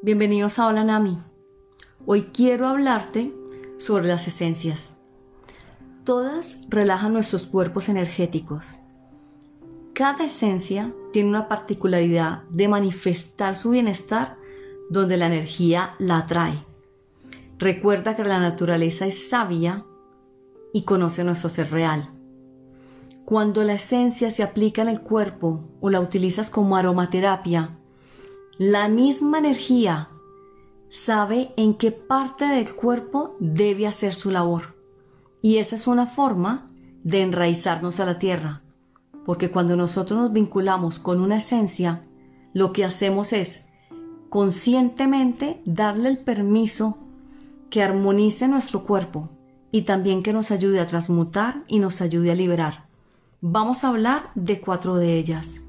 Bienvenidos a Hola Nami. Hoy quiero hablarte sobre las esencias. Todas relajan nuestros cuerpos energéticos. Cada esencia tiene una particularidad de manifestar su bienestar donde la energía la atrae. Recuerda que la naturaleza es sabia y conoce nuestro ser real. Cuando la esencia se aplica en el cuerpo o la utilizas como aromaterapia, la misma energía sabe en qué parte del cuerpo debe hacer su labor. Y esa es una forma de enraizarnos a la tierra. Porque cuando nosotros nos vinculamos con una esencia, lo que hacemos es conscientemente darle el permiso que armonice nuestro cuerpo y también que nos ayude a transmutar y nos ayude a liberar. Vamos a hablar de cuatro de ellas.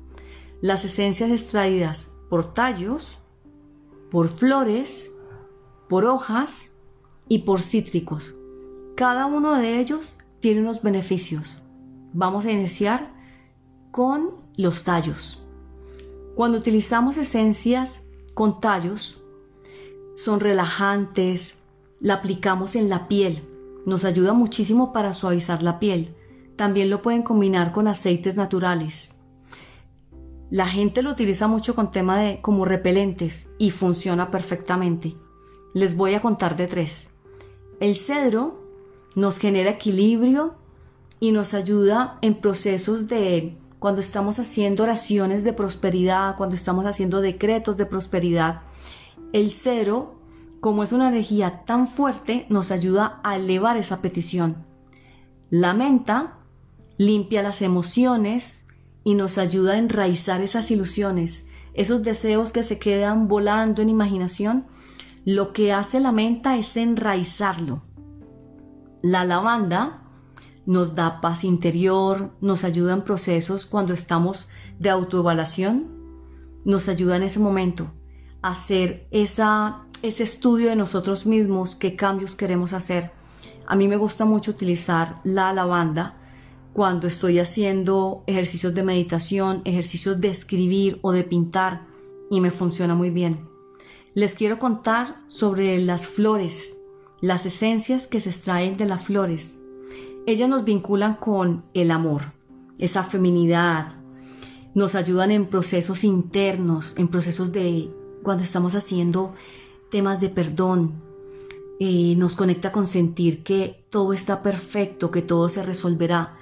Las esencias extraídas por tallos, por flores, por hojas y por cítricos. Cada uno de ellos tiene unos beneficios. Vamos a iniciar con los tallos. Cuando utilizamos esencias con tallos, son relajantes, la aplicamos en la piel, nos ayuda muchísimo para suavizar la piel. También lo pueden combinar con aceites naturales. La gente lo utiliza mucho con tema de como repelentes y funciona perfectamente. Les voy a contar de tres. El cedro nos genera equilibrio y nos ayuda en procesos de cuando estamos haciendo oraciones de prosperidad, cuando estamos haciendo decretos de prosperidad. El cedro, como es una energía tan fuerte, nos ayuda a elevar esa petición. La menta limpia las emociones, y nos ayuda a enraizar esas ilusiones, esos deseos que se quedan volando en imaginación. Lo que hace la menta es enraizarlo. La lavanda nos da paz interior, nos ayuda en procesos cuando estamos de autoevaluación, nos ayuda en ese momento a hacer esa, ese estudio de nosotros mismos, qué cambios queremos hacer. A mí me gusta mucho utilizar la lavanda cuando estoy haciendo ejercicios de meditación, ejercicios de escribir o de pintar y me funciona muy bien. Les quiero contar sobre las flores, las esencias que se extraen de las flores. Ellas nos vinculan con el amor, esa feminidad, nos ayudan en procesos internos, en procesos de cuando estamos haciendo temas de perdón, eh, nos conecta con sentir que todo está perfecto, que todo se resolverá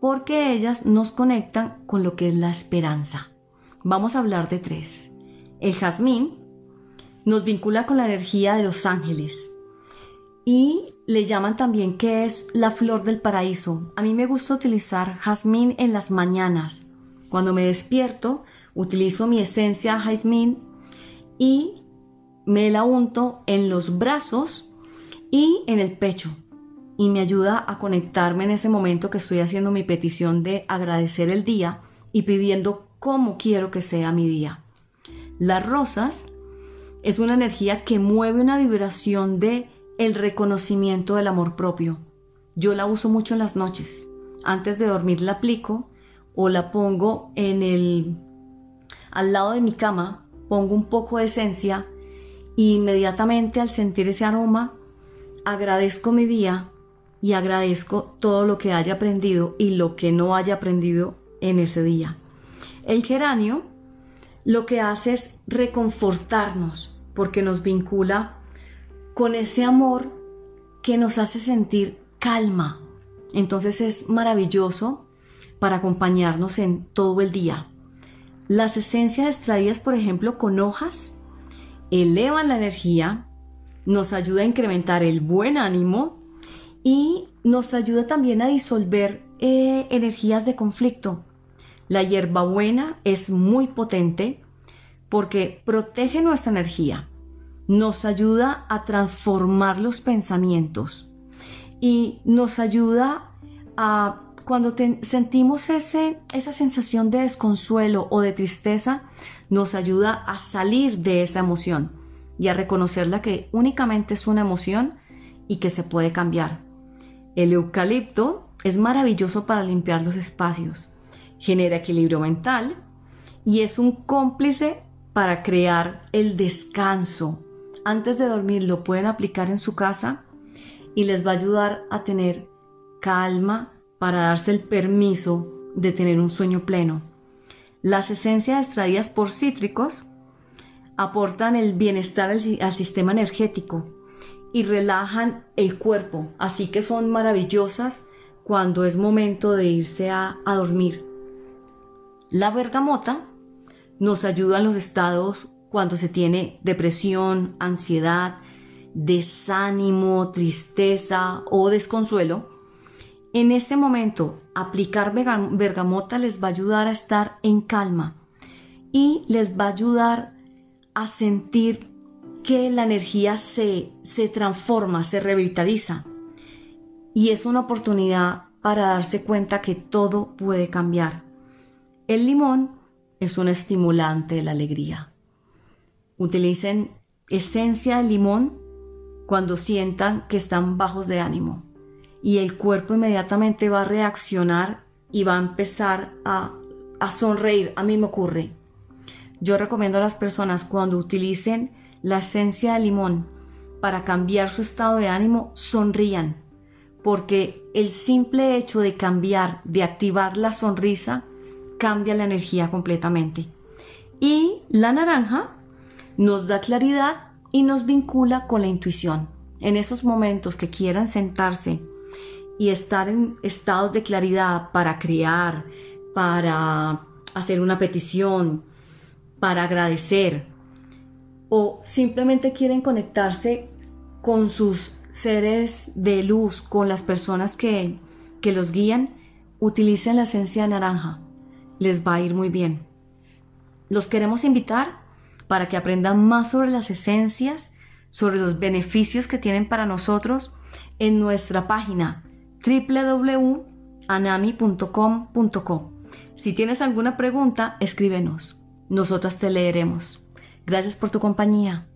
porque ellas nos conectan con lo que es la esperanza. Vamos a hablar de tres. El jazmín nos vincula con la energía de los ángeles y le llaman también que es la flor del paraíso. A mí me gusta utilizar jazmín en las mañanas. Cuando me despierto, utilizo mi esencia jazmín y me la unto en los brazos y en el pecho y me ayuda a conectarme en ese momento que estoy haciendo mi petición de agradecer el día y pidiendo cómo quiero que sea mi día. Las rosas es una energía que mueve una vibración de el reconocimiento del amor propio. Yo la uso mucho en las noches. Antes de dormir la aplico o la pongo en el al lado de mi cama, pongo un poco de esencia e inmediatamente al sentir ese aroma agradezco mi día y agradezco todo lo que haya aprendido y lo que no haya aprendido en ese día. El geranio lo que hace es reconfortarnos porque nos vincula con ese amor que nos hace sentir calma. Entonces es maravilloso para acompañarnos en todo el día. Las esencias extraídas, por ejemplo, con hojas, elevan la energía, nos ayuda a incrementar el buen ánimo y nos ayuda también a disolver eh, energías de conflicto. La hierbabuena es muy potente porque protege nuestra energía, nos ayuda a transformar los pensamientos y nos ayuda a cuando sentimos ese, esa sensación de desconsuelo o de tristeza, nos ayuda a salir de esa emoción y a reconocerla que únicamente es una emoción y que se puede cambiar. El eucalipto es maravilloso para limpiar los espacios, genera equilibrio mental y es un cómplice para crear el descanso. Antes de dormir lo pueden aplicar en su casa y les va a ayudar a tener calma para darse el permiso de tener un sueño pleno. Las esencias extraídas por cítricos aportan el bienestar al, sistema energético y relajan el cuerpo, así que son maravillosas cuando es momento de irse a, a dormir. La bergamota nos ayuda en los estados cuando se tiene depresión, ansiedad, desánimo, tristeza o desconsuelo. En ese momento, aplicar bergamota les va a ayudar a estar en calma y les va a ayudar a sentir que la energía se, se transforma, se revitaliza. Y es una oportunidad para darse cuenta que todo puede cambiar. El limón es un estimulante de la alegría. Utilicen esencia de limón cuando sientan que están bajos de ánimo y el cuerpo inmediatamente va a reaccionar y va a empezar a, a sonreír. A mí me ocurre. Yo recomiendo a las personas cuando utilicen la esencia de limón para cambiar su estado de ánimo, sonrían, porque el simple hecho de cambiar, de activar la sonrisa, cambia la energía completamente. Y la naranja nos da claridad y nos vincula con la intuición. En esos momentos que quieran sentarse y estar en estados de claridad para crear, para hacer una petición, para agradecer o simplemente quieren conectarse con sus seres de luz, con las personas que, que los guían, utilicen la esencia naranja. Les va a ir muy bien. Los queremos invitar para que aprendan más sobre las esencias, sobre los beneficios que tienen para nosotros en nuestra página www.anami.com.co. Si tienes alguna pregunta, escríbenos. Nosotras te leeremos. Gracias por tu compañía.